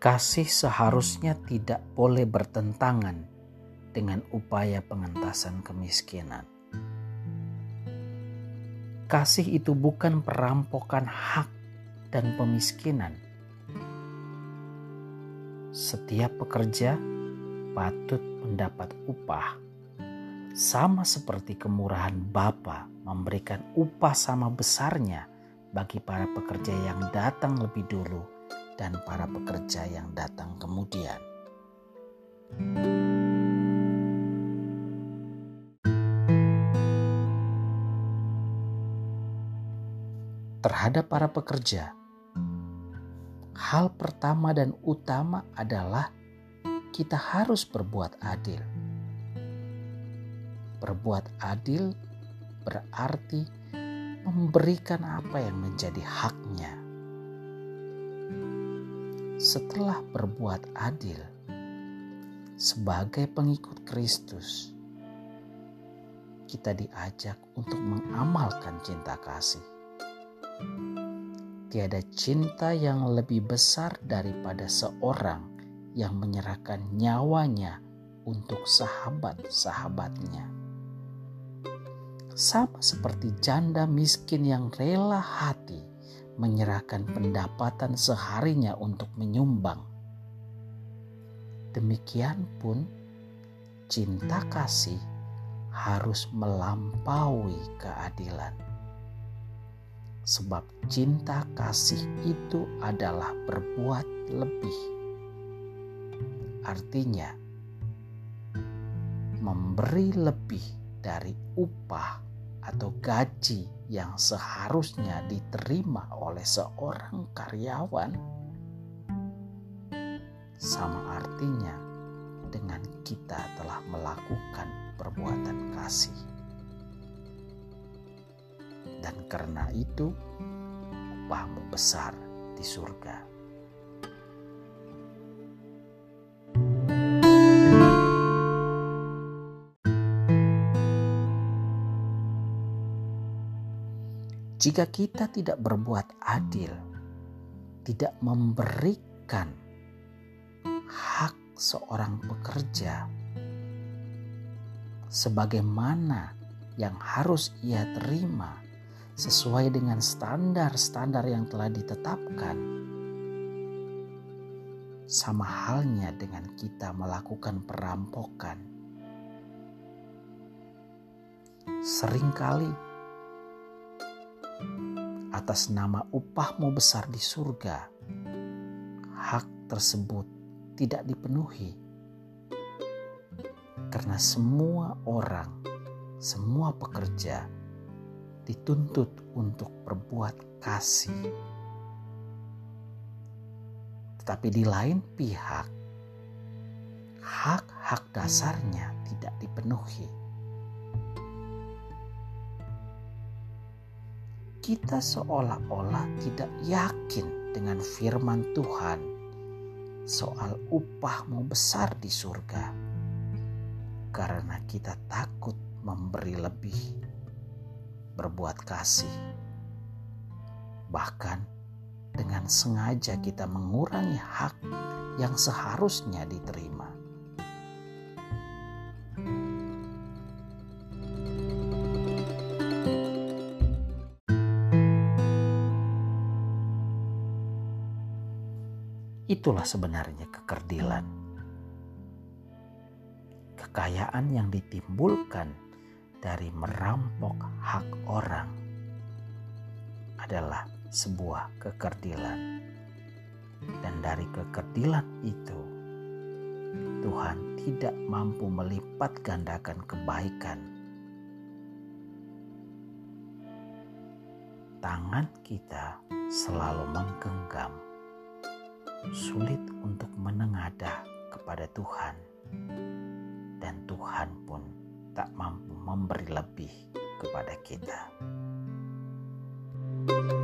kasih seharusnya tidak boleh bertentangan dengan upaya pengentasan kemiskinan. Kasih itu bukan perampokan hak dan pemiskinan. Setiap pekerja patut mendapat upah, sama seperti kemurahan Bapa memberikan upah sama besarnya bagi para pekerja yang datang lebih dulu dan para pekerja yang datang kemudian. terhadap para pekerja. Hal pertama dan utama adalah kita harus berbuat adil. Berbuat adil berarti memberikan apa yang menjadi haknya. Setelah berbuat adil sebagai pengikut Kristus, kita diajak untuk mengamalkan cinta kasih Tiada cinta yang lebih besar daripada seorang yang menyerahkan nyawanya untuk sahabat-sahabatnya. Sama seperti janda miskin yang rela hati menyerahkan pendapatan seharinya untuk menyumbang. Demikian pun cinta kasih harus melampaui keadilan sebab cinta kasih itu adalah berbuat lebih. Artinya, memberi lebih dari upah atau gaji yang seharusnya diterima oleh seorang karyawan, sama artinya dengan kita telah melakukan perbuatan kasih. Dan karena itu upahmu besar di surga. Jika kita tidak berbuat adil, tidak memberikan hak seorang pekerja sebagaimana yang harus ia terima sesuai dengan standar-standar yang telah ditetapkan. Sama halnya dengan kita melakukan perampokan. Seringkali atas nama upahmu besar di surga, hak tersebut tidak dipenuhi karena semua orang, semua pekerja dituntut untuk berbuat kasih. Tetapi di lain pihak, hak-hak dasarnya tidak dipenuhi. Kita seolah-olah tidak yakin dengan firman Tuhan soal upahmu besar di surga karena kita takut memberi lebih berbuat kasih. Bahkan dengan sengaja kita mengurangi hak yang seharusnya diterima. Itulah sebenarnya kekerdilan. Kekayaan yang ditimbulkan dari merampok hak orang adalah sebuah kekerdilan. Dan dari kekerdilan itu, Tuhan tidak mampu melipat gandakan kebaikan. Tangan kita selalu menggenggam, sulit untuk menengadah kepada Tuhan, dan Tuhan pun tak mampu memberi lebih kepada kita. thank you